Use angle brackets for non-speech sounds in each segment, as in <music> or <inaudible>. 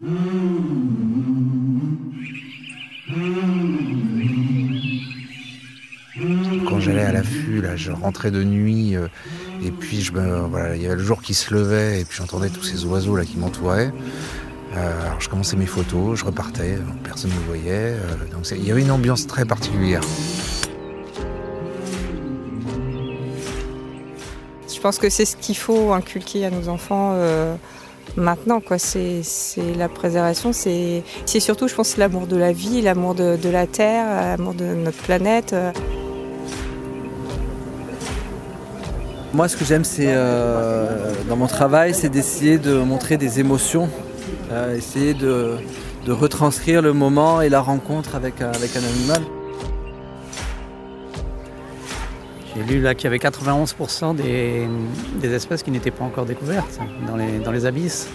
Quand j'allais à l'affût, là, je rentrais de nuit, euh, et puis je voilà, il y avait le jour qui se levait, et puis j'entendais tous ces oiseaux là qui m'entouraient. Euh, alors je commençais mes photos, je repartais, personne ne me voyait. euh, donc il y avait une ambiance très particulière. Je pense que c'est ce qu'il faut inculquer à nos enfants maintenant. Quoi. C'est, c'est la préservation, c'est, c'est surtout, je pense, l'amour de la vie, l'amour de, la terre, l'amour de notre planète. euh. Moi, ce que j'aime, c'est euh, dans mon travail, c'est d'essayer de montrer des émotions, euh, essayer de, de retranscrire le moment et la rencontre avec, avec un animal. J'ai lu là qu'il y avait 91% des, espèces qui n'étaient pas encore découvertes dans les, dans les abysses.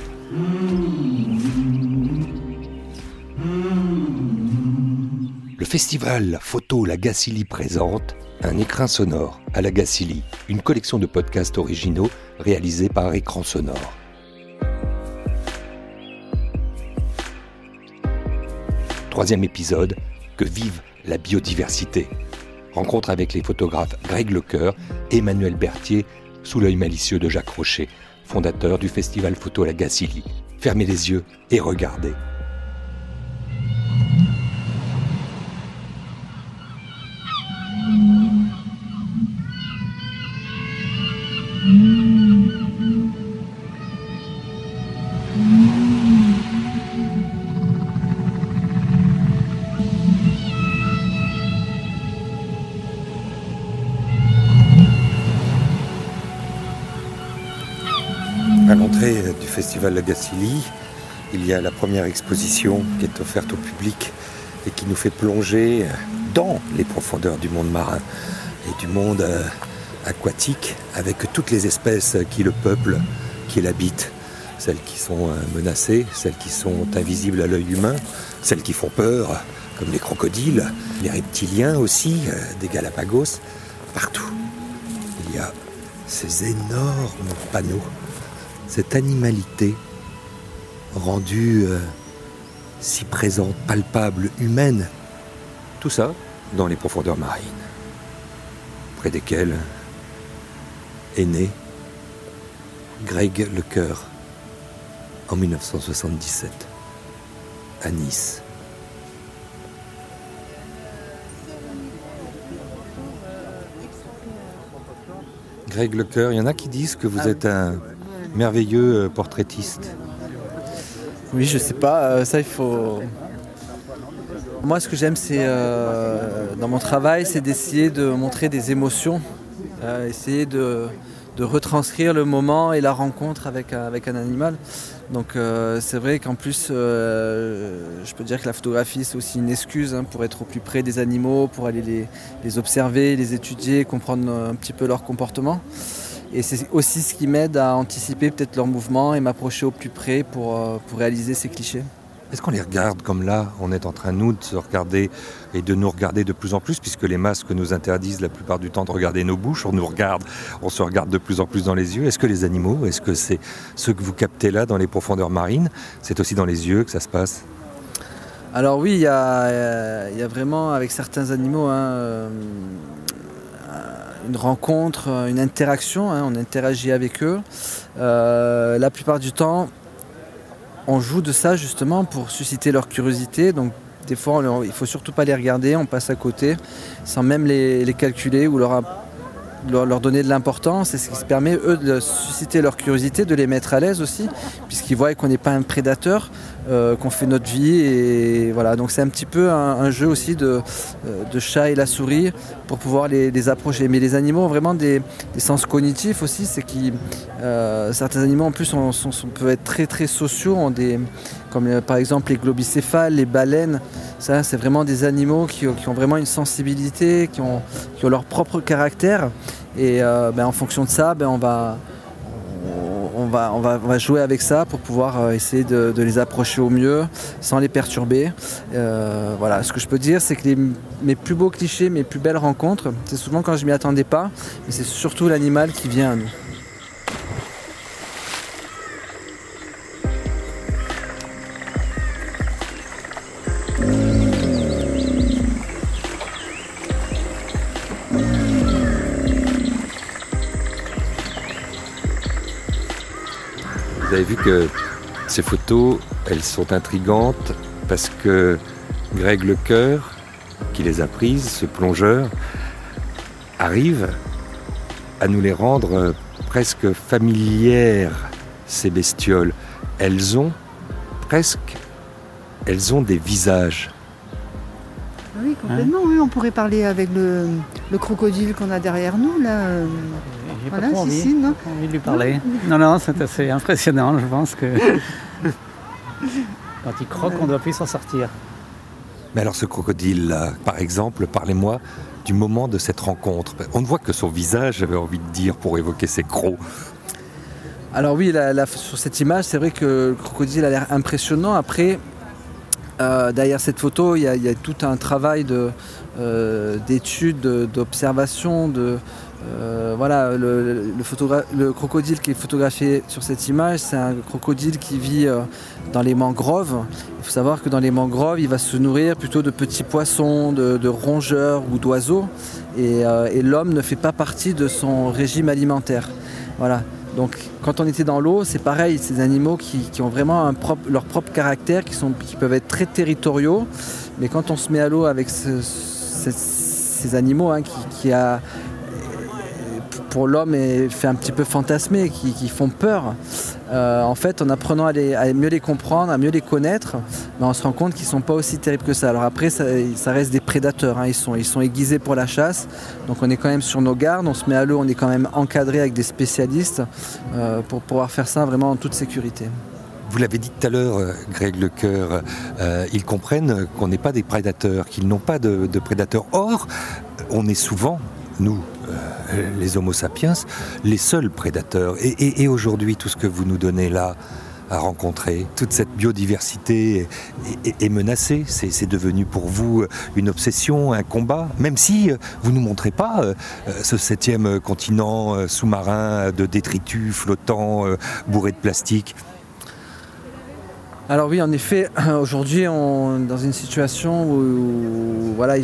Le festival Photo La Gacilly présente Un écrin sonore à la Gacilly, une collection de podcasts originaux réalisés par Écran Sonore. Troisième épisode, Que vive la biodiversité. Rencontre avec les photographes Greg Lecoeur Emmanuel Berthier sous l'œil malicieux de Jacques Rocher, fondateur du festival Photo La Gacilly. Fermez les yeux et regardez. Festival La Gacilly, il y a la première exposition qui est offerte au public et qui nous fait plonger dans les profondeurs du monde marin et du monde euh, aquatique avec toutes les espèces qui le peuplent, qui l'habitent. Celles qui sont euh, menacées, celles qui sont invisibles à l'œil humain, celles qui font peur, comme les crocodiles, les reptiliens aussi, euh, des Galapagos, partout. Il y a ces énormes panneaux cette animalité rendue euh, si présente, palpable, humaine. Tout ça dans les profondeurs marines, près desquelles est né Greg Lecoeur en 1977 à Nice. Greg Lecoeur, il y en a qui disent que vous êtes un merveilleux euh, portraitiste. Oui, je sais pas, euh, ça il faut. Moi, ce que j'aime, c'est euh, dans mon travail, c'est d'essayer de montrer des émotions, essayer de, retranscrire le moment et la rencontre avec, un- animal. Donc, c'est vrai qu'en plus, je peux dire que la photographie, c'est aussi une excuse hein, pour être au plus près des animaux, pour aller les observer, les étudier, comprendre un petit peu leur comportement. Et c'est aussi ce qui m'aide à anticiper peut-être leurs mouvements et m'approcher au plus près pour, euh, pour réaliser ces clichés. Est-ce qu'on les regarde comme là On est en train, nous, de se regarder et de nous regarder de plus en plus, puisque les masques nous interdisent la plupart du temps de regarder nos bouches. On nous regarde, on se regarde de plus en plus dans les yeux. Est-ce que les animaux, est-ce que c'est ce que vous captez là dans les profondeurs marines C'est aussi dans les yeux que ça se passe? Alors oui, il y a, euh, il y a vraiment avec certains animaux hein, euh, une rencontre, une interaction, hein, on interagit avec eux. Euh, la plupart du temps, on joue de ça justement pour susciter leur curiosité. Donc des fois, il faut surtout pas les regarder, on passe à côté sans même les, calculer ou leur donner de l'importance. C'est ce qui se permet, eux, de susciter leur curiosité, de les mettre à l'aise aussi, puisqu'ils voient qu'on n'est pas un prédateur, euh, qu'on fait notre vie. Et voilà, donc c'est un petit peu un, jeu aussi de, euh, de chat et la souris pour pouvoir les, approcher. Mais les animaux ont vraiment des, sens cognitifs aussi, c'est que certains animaux en plus sont- sont- peuvent être très très sociaux, comme euh, par exemple les globicéphales, les baleines. Ça, c'est vraiment des animaux qui, ont- qui vraiment une sensibilité, qui ont, qui leur propre caractère. Et euh, ben, en fonction de ça, ben, on, va, on, on, va, jouer avec ça pour pouvoir euh, essayer de, les approcher au mieux sans les perturber. Euh, voilà, ce que je peux dire, c'est que mes plus beaux clichés, mes plus belles rencontres, c'est souvent quand je m'y attendais pas, mais c'est surtout l'animal qui vient à nous. Avez vu que ces photos, elles sont intrigantes parce que Greg Lecoeur, qui les a prises, ce plongeur, arrive à nous les rendre presque familières, ces bestioles. Elles ont presque, elles ont des visages. Oui, complètement. oui, on pourrait parler avec le, crocodile qu'on a derrière nous. Là. J'ai voilà, pas envie, si, non envie de lui parler. Non, non, c'est assez impressionnant. Je pense que <laughs> quand il croque, on doit plus s'en sortir. Mais alors ce crocodile-là, par exemple, parlez-moi du moment de cette rencontre. On ne voit que son visage, j'avais envie de dire, pour évoquer ses crocs. Alors oui, sur cette image, c'est vrai que le crocodile a l'air impressionnant. Après, euh, derrière cette photo, il y, a, tout un travail euh, d'études, d'observation, de, euh, voilà, le, le, crocodile qui est photographié sur cette image, c'est un crocodile qui vit dans les mangroves. Il faut savoir que dans les mangroves, il va se nourrir plutôt de petits poissons, de, rongeurs ou d'oiseaux. Et, et l'homme ne fait pas partie de son régime alimentaire. Voilà. Donc quand on était dans l'eau, c'est pareil, ces animaux qui, ont vraiment leur propre caractère, qui, peuvent être très territoriaux. Mais quand on se met à l'eau avec ces animaux hein, qui, a, pour l'homme fait un petit peu fantasmer, qui, font peur. Euh, en fait, en apprenant à, mieux les comprendre, à mieux les connaître, ben, on se rend compte qu'ils ne sont pas aussi terribles que ça. Alors après, ça, reste des prédateurs, hein. ils, sont, ils sont aiguisés pour la chasse, donc on est quand même sur nos gardes, on se met à l'eau, on est quand même encadré avec des spécialistes euh, pour pouvoir faire ça vraiment en toute sécurité. Vous l'avez dit tout à l'heure, euh, Greg Lecoeur, ils comprennent qu'on n'est pas des prédateurs, qu'ils n'ont pas de prédateurs. Or, on est souvent, nous, euh, les Homo sapiens, les seuls prédateurs. Et, aujourd'hui, tout ce que vous nous donnez là, à rencontrer. Toute cette biodiversité est, menacée. C'est devenu pour vous une obsession, un combat, même si euh, vous ne nous montrez pas euh, ce septième continent sous-marin de détritus flottants, bourrés de plastique. Alors oui, en effet, <clears throat> aujourd'hui, on est dans une situation où, voilà,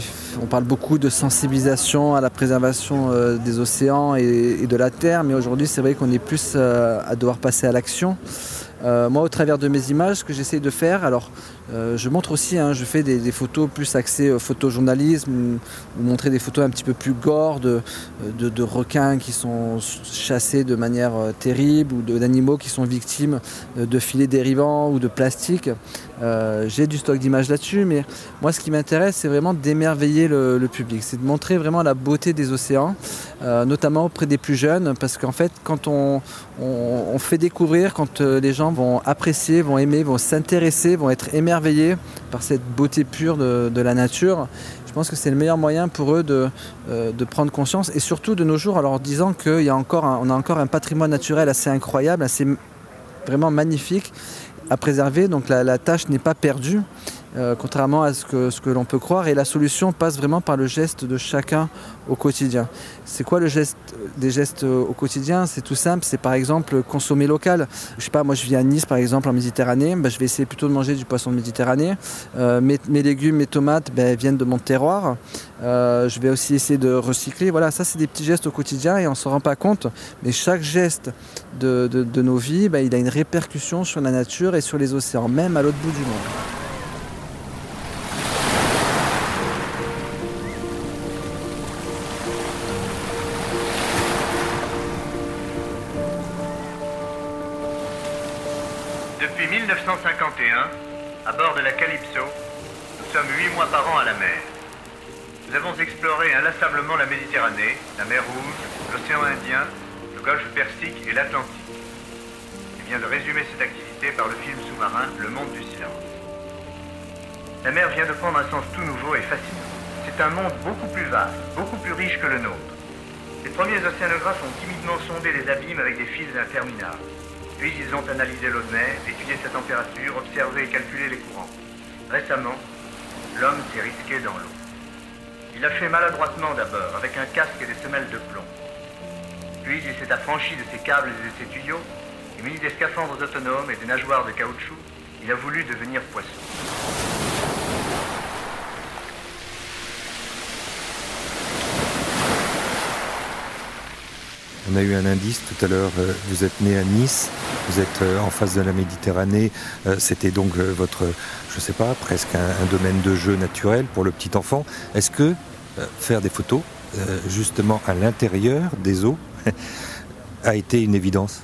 on parle beaucoup de sensibilisation à la préservation euh, des océans et, de la terre, mais aujourd'hui, c'est vrai qu'on est plus euh, à devoir passer à l'action. Euh, moi, au travers de mes images, ce que j'essaie de faire, alors euh, je montre aussi, hein, je fais des, photos plus axées photojournalisme, ou, montrer des photos un petit peu plus gore de, requins qui sont chassés de manière euh, terrible, ou d'animaux qui sont victimes de filets dérivants ou de plastique. J'ai du stock d'images là-dessus, mais moi, ce qui m'intéresse, c'est vraiment d'émerveiller le, public, c'est de montrer vraiment la beauté des océans, notamment auprès des plus jeunes, parce qu'en fait, quand on, on fait découvrir, quand les gens vont apprécier, vont aimer, vont s'intéresser, vont être émerveillés par cette beauté pure de, la nature. Je pense que c'est le meilleur moyen pour eux de, euh, prendre conscience et surtout de nos jours, en leur disant qu'on a encore un patrimoine naturel assez incroyable, assez vraiment magnifique à préserver. Donc la tâche n'est pas perdue. Euh, contrairement à ce que, l'on peut croire. Et la solution passe vraiment par le geste de chacun au quotidien. C'est quoi le geste des gestes au quotidien? C'est tout simple, c'est par exemple consommer local. Je sais pas, moi je vis à Nice par exemple en Méditerranée, ben, je vais essayer plutôt de manger du poisson de Méditerranée. Euh, mes, légumes, mes tomates ben, viennent de mon terroir. Euh, je vais aussi essayer de recycler. Voilà, ça c'est des petits gestes au quotidien et on ne se rend pas compte. Mais chaque geste de, nos vies, ben, il a une répercussion sur la nature et sur les océans, même à l'autre bout du monde. À bord de la Calypso, nous sommes huit mois par an à la mer. Nous avons exploré inlassablement la Méditerranée, la mer Rouge, l'océan Indien, le golfe Persique et l'Atlantique. Il vient de résumer cette activité par le film sous-marin Le Monde du Silence. La mer vient de prendre un sens tout nouveau et fascinant. C'est un monde beaucoup plus vaste, beaucoup plus riche que le nôtre. Les premiers océanographes ont timidement sondé les abîmes avec des fils interminables. Puis ils ont analysé l'eau de mer, étudié sa température, observé et calculé les courants. Récemment, l'homme s'est risqué dans l'eau. Il a fait maladroitement d'abord, avec un casque et des semelles de plomb. Puis il s'est affranchi de ses câbles et de ses tuyaux, et muni des scaphandres autonomes et des nageoires de caoutchouc, il a voulu devenir poisson. On a eu un indice tout à l'heure, euh, vous êtes né à Nice. Vous êtes euh, en face de la Méditerranée. Euh, C'était donc votre, je sais pas, presque un, domaine de jeu naturel pour le petit enfant. Est-ce que faire des photos, justement à l'intérieur des eaux, <laughs> a été une évidence?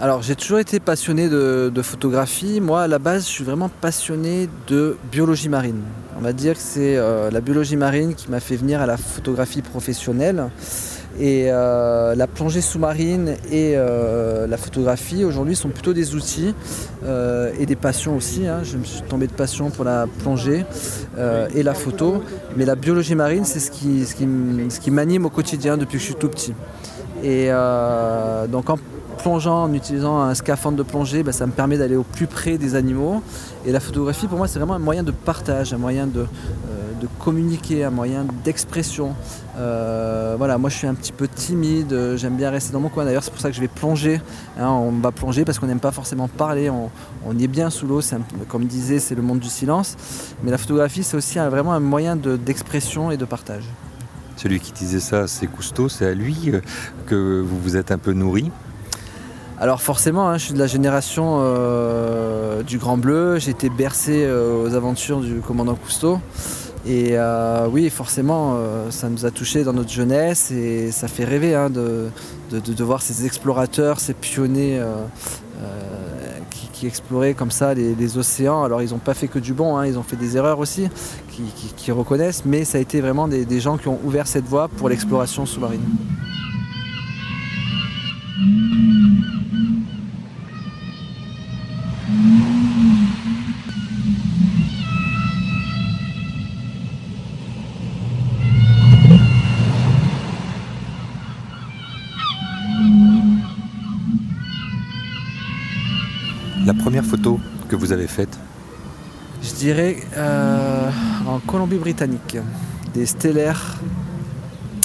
Alors j'ai toujours été passionné de, photographie. Moi à la base je suis vraiment passionné de biologie marine. On va dire que c'est la biologie marine qui m'a fait venir à la photographie professionnelle. Et euh, la plongée sous-marine et euh, la photographie aujourd'hui sont plutôt des outils euh, et des passions aussi. hein. Je me suis tombé de passion pour la plongée et la photo. Mais la biologie marine c'est ce qui, ce qui, ce qui m'anime au quotidien depuis que je suis tout petit. Et donc en plongeant, en utilisant un scaphandre de plongée, bah, ça me permet d'aller au plus près des animaux. Et la photographie, pour moi, c'est vraiment un moyen de partage, un moyen de, de communiquer, un moyen d'expression. Euh, voilà, moi je suis un petit peu timide, euh, j'aime bien rester dans mon coin. D'ailleurs, c'est pour ça que je vais plonger. Hein, on va plonger parce qu'on n'aime pas forcément parler, on, on y est bien sous l'eau. Comme disait, c'est le monde du silence. Mais la photographie, c'est aussi un- vraiment un moyen de- d'expression et de partage. Celui qui disait ça, c'est Cousteau, c'est à lui euh, que vous vous êtes un peu nourri. Alors forcément, hein, je suis de la génération euh, du Grand Bleu, j'ai été bercé euh, aux aventures du commandant Cousteau. Et euh, oui, forcément, euh, ça nous a touché dans notre jeunesse et ça fait rêver hein, de, voir ces explorateurs, ces pionniers euh, qui, exploraient comme ça les, océans. Alors ils n'ont pas fait que du bon, hein, ils ont fait des erreurs aussi, qui, reconnaissent, mais ça a été vraiment des gens qui ont ouvert cette voie pour l'exploration sous-marine. La première photo que vous avez faite, Je dirais euh, en Colombie-Britannique, des stellaires.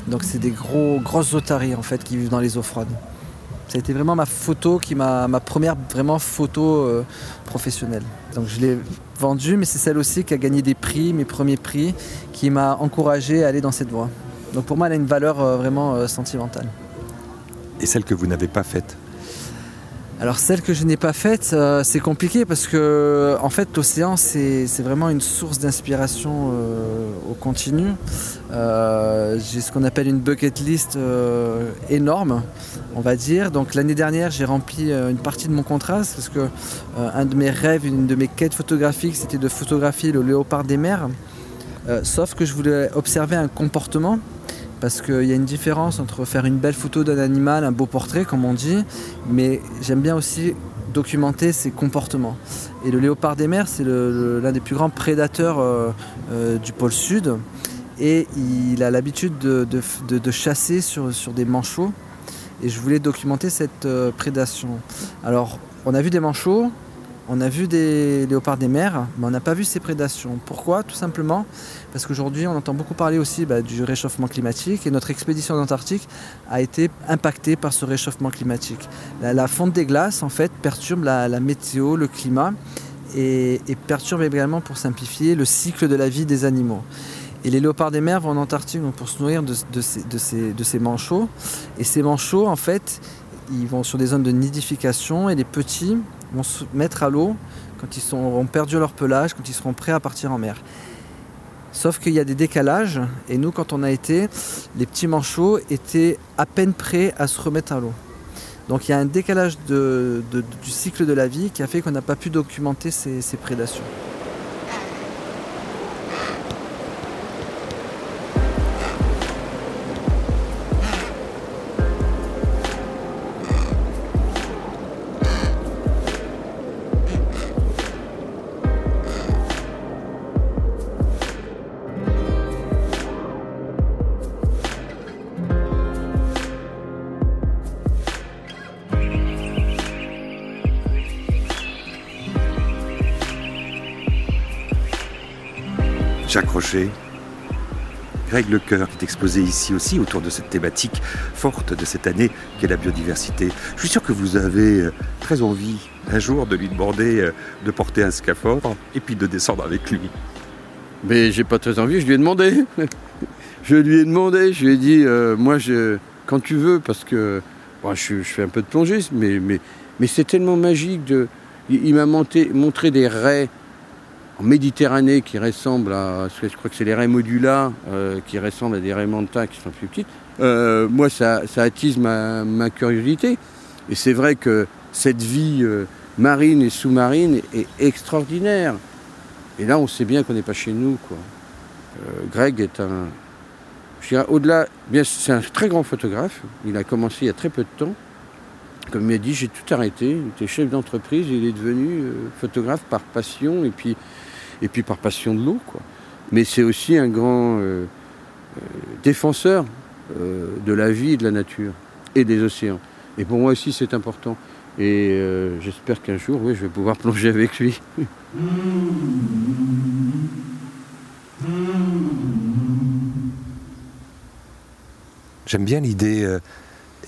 Donc c'est des gros, grosses otaries en fait qui vivent dans les eaux froides. Ça a été vraiment ma photo, qui m'a ma première vraiment photo euh, professionnelle. Donc je l'ai vendue, mais c'est celle aussi qui a gagné des prix, mes premiers prix, qui m'a encouragé à aller dans cette voie. Donc pour moi, elle a une valeur euh, vraiment euh, sentimentale. et celle que vous n'avez pas faite. Alors celle que je n'ai pas faite, euh, c'est compliqué parce que en fait l'océan c'est vraiment une source d'inspiration euh, au continu. Euh, j'ai ce qu'on appelle une bucket list énorme, on va dire. Donc l'année dernière j'ai rempli une partie de mon contrat parce que un de mes rêves, une de mes quêtes photographiques, c'était de photographier le léopard des mers. Sauf que je voulais observer un comportement parce qu'il y a une différence entre faire une belle photo d'un animal, un beau portrait comme on dit, mais j'aime bien aussi documenter ses comportements. Et le léopard des mers, c'est l'un des plus grands prédateurs euh, euh, du pôle sud. Et il a l'habitude de, chasser sur, sur des manchots. Et je voulais documenter cette euh, prédation. Alors, on a vu des manchots, on a vu des léopards des mers, mais on n'a pas vu ces prédations. Pourquoi? Tout simplement parce qu'aujourd'hui, on entend beaucoup parler aussi bah, du réchauffement climatique et notre expédition en Antarctique a été impactée par ce réchauffement climatique. La, fonte des glaces, en fait, perturbe la, météo, le climat et, perturbe également, pour simplifier, le cycle de la vie des animaux. Et les léopards des mers vont en Antarctique pour se nourrir de ces manchots. Et ces manchots, en fait, ils vont sur des zones de nidification et les petits vont se mettre à l'eau quand ils auront perdu leur pelage, quand ils seront prêts à partir en mer. Sauf qu'il y a des décalages, et nous, quand on a été, les petits manchots étaient à peine prêts à se remettre à l'eau. Donc il y a un décalage du cycle de la vie qui a fait qu'on n'a pas pu documenter ces prédations. Jacques Rocher, Greg Lecoeur qui est exposé ici aussi autour de cette thématique forte de cette année qu'est la biodiversité. Je suis sûr que vous avez euh, très envie un jour de lui demander euh, de porter un scaphandre et puis de descendre avec lui. Mais j'ai pas très envie, je lui ai demandé. <laughs> je lui ai demandé, je lui ai dit, euh, moi, je, quand tu veux, parce que je, fais un peu de plongée, mais, mais, c'est tellement magique. De, il il m'a montré des raies en Méditerranée qui ressemblent à, je crois que c'est les raies modula, euh, qui ressemblent à des raies manta qui sont plus petites. Euh, moi, ça, attise ma, curiosité. Et c'est vrai que cette vie euh, marine et sous-marine est extraordinaire. Et là, on sait bien qu'on n'est pas chez nous. Quoi. Greg est un. Je dirais, au-delà, bien, c'est un très grand photographe. Il a commencé il y a très peu de temps. Comme il m'a dit, j'ai tout arrêté. Il était chef d'entreprise. Il est devenu photographe par passion et puis, et puis par passion de l'eau. Quoi. Mais c'est aussi un grand euh, euh, défenseur euh, de la vie et de la nature et des océans. Et pour moi aussi, c'est important. Et j'espère qu'un jour, oui, je vais pouvoir <laughs> plonger avec lui. J'aime bien l'idée,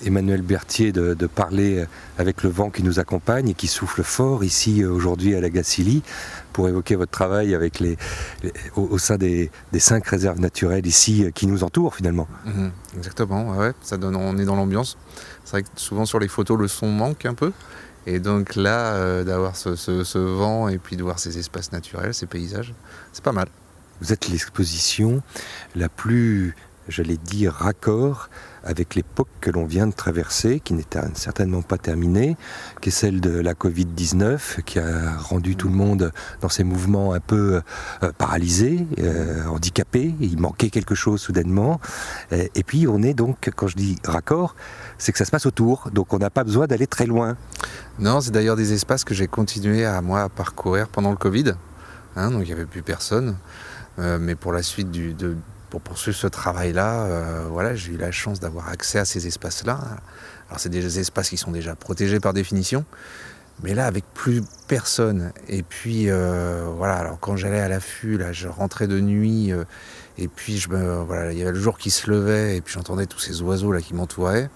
Emmanuel Berthier, de, de parler avec le vent qui nous accompagne et qui souffle fort ici euh, aujourd'hui à la Gacilly pour évoquer votre travail avec les, les- au, au sein des, des cinq réserves naturelles ici euh, qui nous entourent finalement. Mhm, exactement, ouais, ouais, ça donne, on est dans l'ambiance. C'est vrai que souvent sur les photos, le son manque un peu. Et donc là, euh, d'avoir ce, ce- ce vent et puis de voir ces espaces naturels, ces paysages, c'est pas mal. Vous êtes l'exposition la plus, j'allais dire, raccord avec l'époque que l'on vient de traverser, qui n'était certainement pas terminée, qui est celle de la Covid-19, qui a rendu tout le monde dans ses mouvements un peu euh, paralysés, euh, handicapés. Il manquait quelque chose soudainement. Euh, Et puis on est donc, quand je dis raccord, c'est que ça se passe autour, donc on n'a pas besoin d'aller très loin. Non, c'est d'ailleurs des espaces que j'ai continué à moi à parcourir pendant le Covid. hein, donc il n'y avait plus personne. Mais pour la suite du, de, pour poursuivre ce travail-là, euh, voilà, j'ai eu la chance d'avoir accès à ces espaces-là. Alors c'est des espaces qui sont déjà protégés par définition, mais là avec plus personne. Et puis euh, voilà, alors quand j'allais à l'affût, là, je rentrais de nuit. euh, et puis je me, voilà, il y avait le jour qui se levait, et puis j'entendais tous ces oiseaux là qui m'entouraient.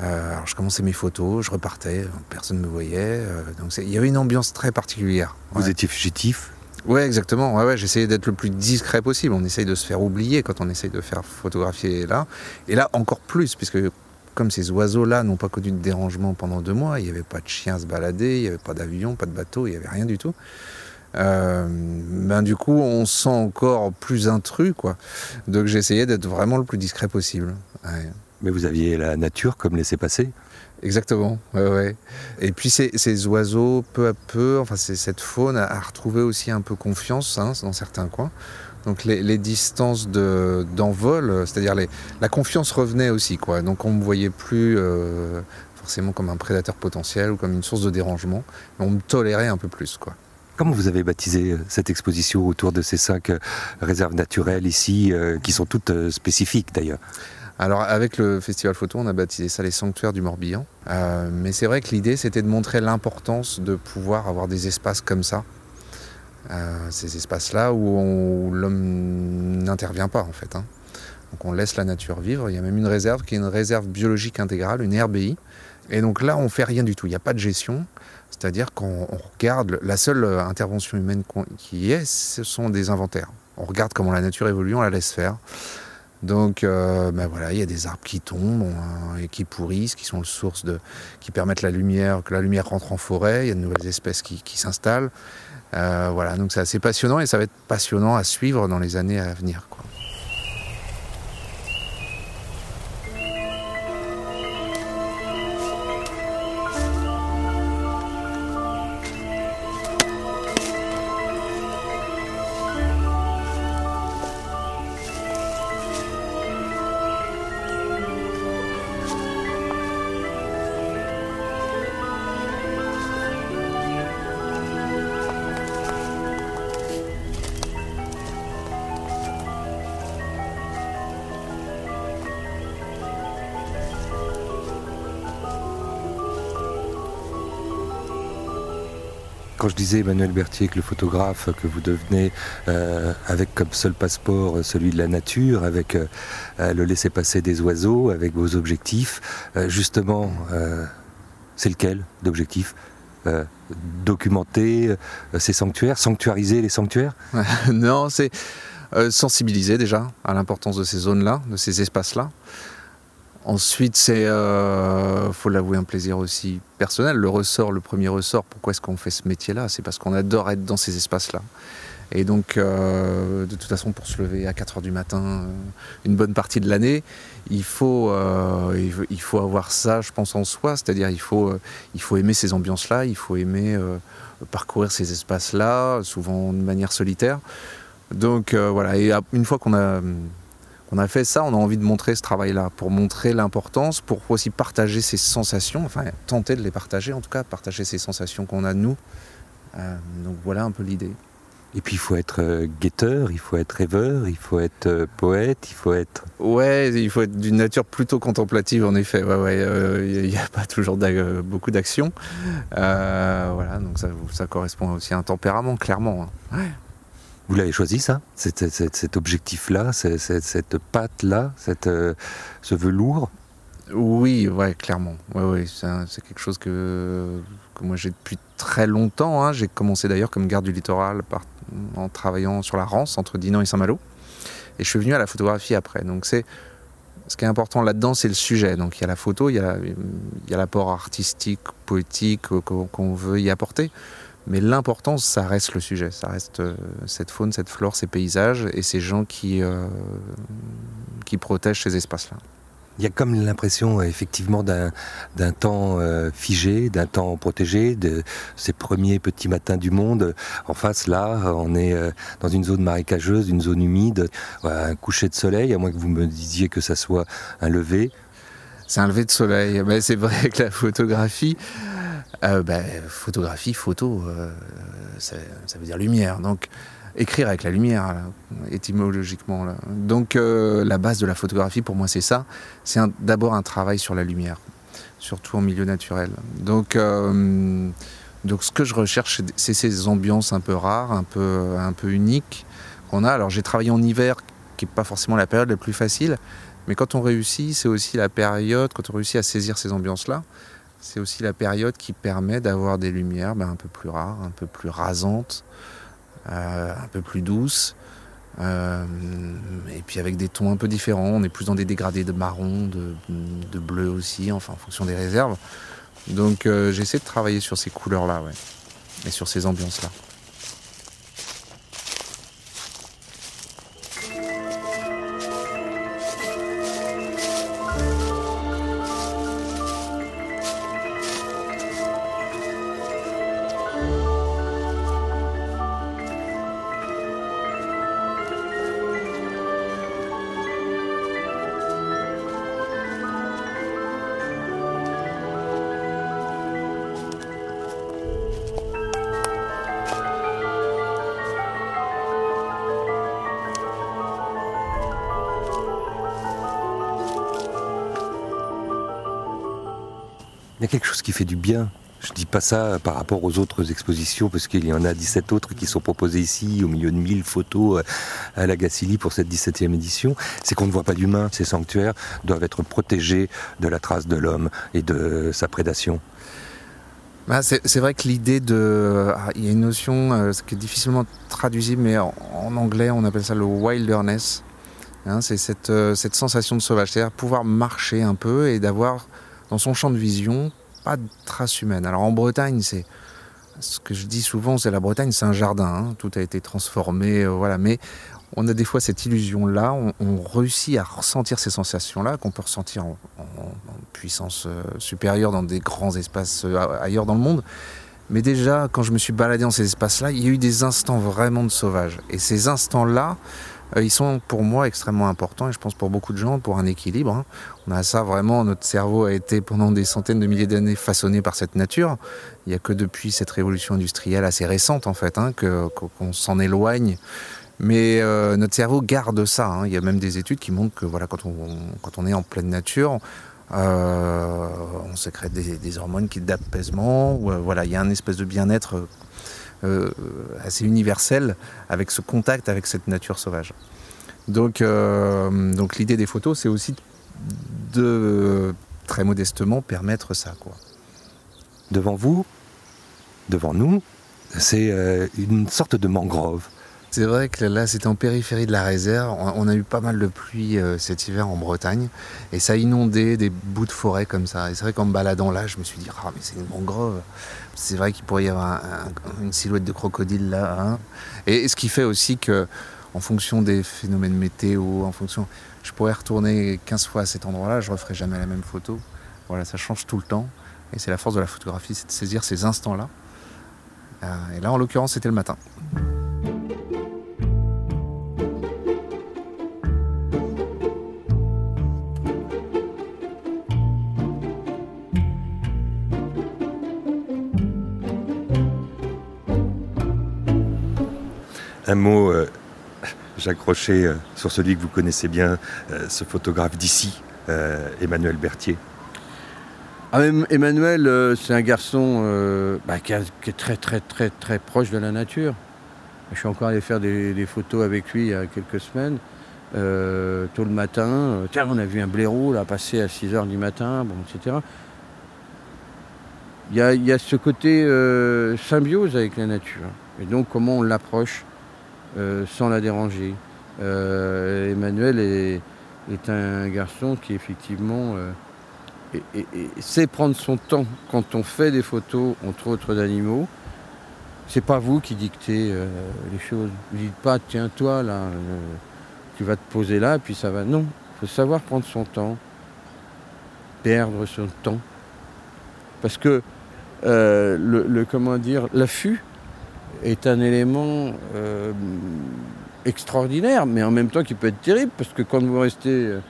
Alors je commençais mes photos, je repartais, personne ne me voyait. donc il y avait une ambiance très particulière. Vous Ouais. étiez fugitif, Ouais, exactement. Ouais, ouais, j'essayais d'être le plus discret possible. On essaye de se faire oublier quand on essaye de faire photographier là. Et là, encore plus, puisque comme ces oiseaux-là n'ont pas connu de dérangement pendant deux mois, il n'y avait pas de chiens à se balader, il n'y avait pas d'avion, pas de bateau, il n'y avait rien du tout. Euh, ben du coup, on se sent encore plus intrus, quoi. Donc j'essayais d'être vraiment le plus discret possible. Mais vous aviez la nature comme laissé passer. Exactement, ouais, ouais. Et puis ces, ces oiseaux, peu à peu, enfin cette faune a, a retrouvé aussi un peu confiance hein, dans certains coins. Donc les, les distances de- d'envol, euh, c'est-à-dire la confiance revenait aussi, quoi. Donc on ne me voyait plus euh, forcément comme un prédateur potentiel ou comme une source de dérangement, mais on me tolérait un peu plus, quoi. Comment vous avez baptisé euh, cette exposition autour de ces cinq réserves naturelles ici, euh, qui sont toutes spécifiques d'ailleurs? Alors avec le festival photo, on a baptisé ça les sanctuaires du Morbihan. Euh, mais c'est vrai que l'idée, c'était de montrer l'importance de pouvoir avoir des espaces comme ça. Euh, ces espaces-là où, l'homme n'intervient pas en fait. hein. Donc on laisse la nature vivre. Il y a même une réserve qui est une réserve biologique intégrale, une RBI. Et donc là, on fait rien du tout. Il n'y a pas de gestion. C'est-à-dire qu'on on regarde, la seule euh, intervention humaine qui est, ce sont des inventaires. On regarde comment la nature évolue, on la laisse faire. Donc, euh, ben voilà, il y a des arbres qui tombent on- et qui pourrissent, qui sont le source de, qui permettent la lumière, que la lumière rentre en forêt. Il y a de nouvelles espèces qui, s'installent. Euh, voilà, donc c'est assez passionnant et ça va être passionnant à suivre dans les années à venir. Quand je disais Emmanuel Berthier que le photographe que vous devenez, euh, avec comme seul passeport euh, celui de la nature, avec euh, le laisser-passer des oiseaux, avec vos objectifs, justement, c'est lequel d'objectif Documenter ces sanctuaires, sanctuariser les sanctuaires? <laughs> Non, c'est sensibiliser déjà à l'importance de ces zones-là, de ces espaces-là. Ensuite, c'est, euh, faut l'avouer, un plaisir aussi personnel. Le ressort, le premier ressort, pourquoi est-ce qu'on fait ce métier-là? C'est parce qu'on adore être dans ces espaces-là. Et donc, euh, de toute façon, pour se lever à 4 heures du matin, euh, une bonne partie de l'année, il faut, euh, il faut- avoir ça, je pense, en soi. C'est-à-dire, il faut, il faut aimer ces ambiances-là, il faut aimer parcourir ces espaces-là, souvent de manière solitaire. Donc, voilà. Et une fois qu'on a on a fait ça, on a envie de montrer ce travail-là, pour montrer l'importance, pour aussi partager ces sensations, enfin tenter de les partager en tout cas, partager ces sensations qu'on a nous. Euh, donc voilà un peu l'idée. Et puis il faut être euh, guetteur, il faut être rêveur, il faut être euh, poète, il faut être... Ouais, il faut être d'une nature plutôt contemplative en effet. Ouais, ouais, euh, il n'y a pas toujours beaucoup d'action. Euh, voilà, donc ça, ça correspond aussi à un tempérament, clairement. hein. Ouais. Vous l'avez choisi ça Cet, objectif-là, cette, cette- patte-là, euh, ce velours? Oui, ouais, clairement. Ouais, c'est quelque chose que, que moi j'ai depuis très longtemps. hein. J'ai commencé d'ailleurs comme garde du littoral en travaillant sur la Rance entre Dinan et Saint-Malo. Et je suis venu à la photographie après. Donc c'est ce qui est important là-dedans, c'est le sujet. Donc il y a la photo, il y a, l'apport artistique, poétique euh, qu'on veut y apporter. Mais l'important, ça reste le sujet. Ça reste euh, cette faune, cette flore, ces paysages et ces gens qui, euh, qui protègent ces espaces-là. Il y a comme l'impression effectivement d'un temps euh, figé, d'un temps protégé, de ces premiers petits matins du monde. En face, là, on est euh, dans une zone marécageuse, une zone humide, un coucher de soleil, à moins que vous me disiez que ça soit un lever. C'est un lever de soleil. Mais c'est vrai que la photographie, euh, ben, photographie, photo, euh, ça, veut dire lumière. Donc, écrire avec la lumière, là, étymologiquement. Donc, euh, la base de la photographie, pour moi, c'est ça. C'est d'abord un travail sur la lumière, surtout en milieu naturel. Donc, euh, donc ce que je recherche, c'est- c'est ces ambiances un peu rares, un peu, un peu uniques qu'on a. Alors, j'ai travaillé en hiver, qui n'est pas forcément la période la plus facile. Mais quand on réussit, c'est aussi la période, quand on réussit à saisir ces ambiances-là, c'est aussi la période qui permet d'avoir des lumières ben, un peu plus rares, un peu plus rasantes, euh, un peu plus douces, euh, et puis avec des tons un peu différents. On est plus dans des dégradés de marron, de, bleu aussi, enfin en fonction des réserves. Donc euh, j'essaie de travailler sur ces couleurs-là, et sur ces ambiances-là. Il y a quelque chose qui fait du bien. Je dis pas ça par rapport aux autres expositions, parce qu'il y en a 17 autres qui sont proposées ici, au milieu de 1000 photos euh, à la Gacilly pour cette 17e édition. C'est qu'on ne voit pas d'humains. Ces sanctuaires doivent être protégés de la trace de l'homme et de sa prédation. Bah, c'est vrai que l'idée de. ah, Il y a une notion euh, ce qui est difficilement traduisible, mais en, anglais, on appelle ça le wilderness. Hein, c'est euh, cette sensation de sauvage, c'est-à-dire pouvoir marcher un peu et d'avoir dans son champ de vision pas de traces humaines. Alors en Bretagne, c'est. Ce que je dis souvent, c'est la Bretagne, c'est un jardin. hein, tout a été transformé, euh, voilà. Mais on a des fois cette illusion-là, on, réussit à ressentir ces sensations-là qu'on peut ressentir en, puissance euh, supérieure dans des grands espaces euh, ailleurs dans le monde. Mais déjà, quand je me suis baladé dans ces espaces-là, il y a eu des instants vraiment de sauvage. Et ces instants-là, ils sont pour moi extrêmement importants et je pense pour beaucoup de gens, pour un équilibre. hein. On a ça vraiment, notre cerveau a été pendant des centaines de milliers d'années façonné par cette nature. Il n'y a que depuis cette révolution industrielle assez récente en fait, hein, qu'on s'en éloigne. Mais euh, notre cerveau garde ça. hein. Il y a même des études qui montrent que voilà, quand, on, quand on est en pleine nature, euh, on sécrète des, des hormones qui d'apaisement. euh, voilà, il y a un espèce de bien-être euh, assez universel avec ce contact avec cette nature sauvage. Donc, euh, donc l'idée des photos, c'est aussi de très modestement permettre ça. Quoi. Devant vous, devant nous, c'est euh, une sorte de mangrove. C'est vrai que là, c'était en périphérie de la réserve. On a eu pas mal de pluie euh, cet hiver en Bretagne et ça a inondé des bouts de forêt comme ça. Et c'est vrai qu'en me baladant là, je me suis dit, ah, mais c'est une mangrove. C'est vrai qu'il pourrait y avoir une silhouette de crocodile là. Hein. Et ce qui fait aussi que, en fonction des phénomènes météo, en fonction, je pourrais retourner 15 fois à cet endroit-là, je ne referai jamais la même photo. Voilà, ça change tout le temps. Et c'est la force de la photographie, c'est de saisir ces instants-là. Euh, et là, en l'occurrence, c'était le matin. Un mot, euh, j'accrochais euh, sur celui que vous connaissez bien, euh, ce photographe d'ici, Emmanuel Berthier. Ah, Emmanuel, c'est un garçon bah, qui, est très très très très proche de la nature. Je suis encore allé faire des, photos avec lui il y a quelques semaines, tôt le matin. Tiens, on a vu un blaireau là, passer à 6 h du matin, bon, etc. Il y, a, ce côté symbiose avec la nature. Et donc, comment on l'approche? euh, sans la déranger. Euh, Emmanuel est, un garçon qui effectivement euh, sait prendre son temps quand on fait des photos, entre autres d'animaux. C'est pas vous qui dictez les choses. Vous dites pas, tiens toi là, tu vas te poser là, puis ça va. Non, il faut savoir prendre son temps, perdre son temps. Parce que le, comment dire, l'affût, est un élément euh, extraordinaire, mais en même temps qui peut être terrible, parce que quand vous restez euh,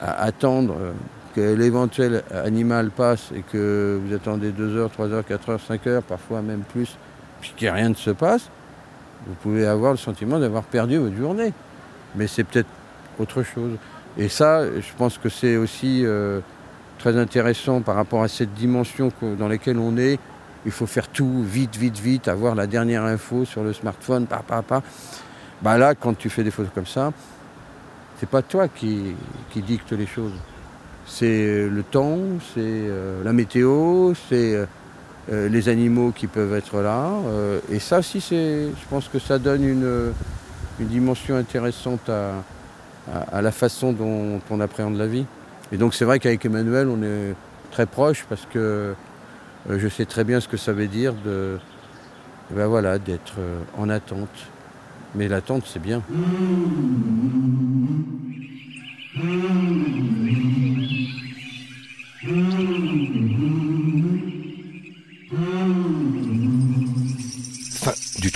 à attendre euh, que l'éventuel animal passe et que vous attendez 2 heures, 3 heures, 4 heures, 5 heures, parfois même plus, puis que rien ne se passe, vous pouvez avoir le sentiment d'avoir perdu votre journée. Mais c'est peut-être autre chose. Et ça, je pense que c'est aussi très intéressant par rapport à cette dimension dans laquelle on est, il faut faire tout vite, vite, vite, avoir la dernière info sur le smartphone, pa, pa, pa. Bah là, quand tu fais des photos comme ça, c'est pas toi qui, dicte les choses. C'est le temps, c'est euh, la météo, c'est euh, euh, les animaux qui peuvent être là. et ça aussi, je pense que ça donne une, dimension intéressante à, la façon dont on appréhende la vie. Et donc c'est vrai qu'avec Emmanuel, on est très proche parce que euh, je sais très bien ce que ça veut dire de, ben voilà, d'être euh, en attente. Mais l'attente, c'est bien. du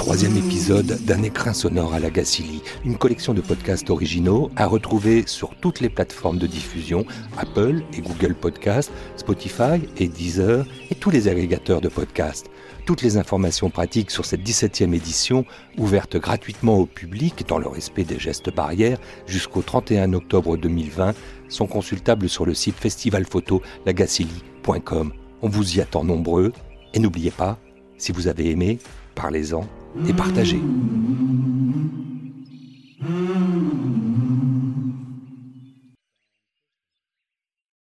troisième épisode d'un écrin sonore à la Gacilly, une collection de podcasts originaux à retrouver sur toutes les plateformes de diffusion, Apple et Google Podcasts, Spotify et Deezer et tous les agrégateurs de podcasts. Toutes les informations pratiques sur cette 17e édition, ouverte gratuitement au public dans le respect des gestes barrières jusqu'au 31 octobre 2020, sont consultables sur le site festivalphoto-lagacilly.com. On vous y attend nombreux et n'oubliez pas, si vous avez aimé, parlez-en et partagez.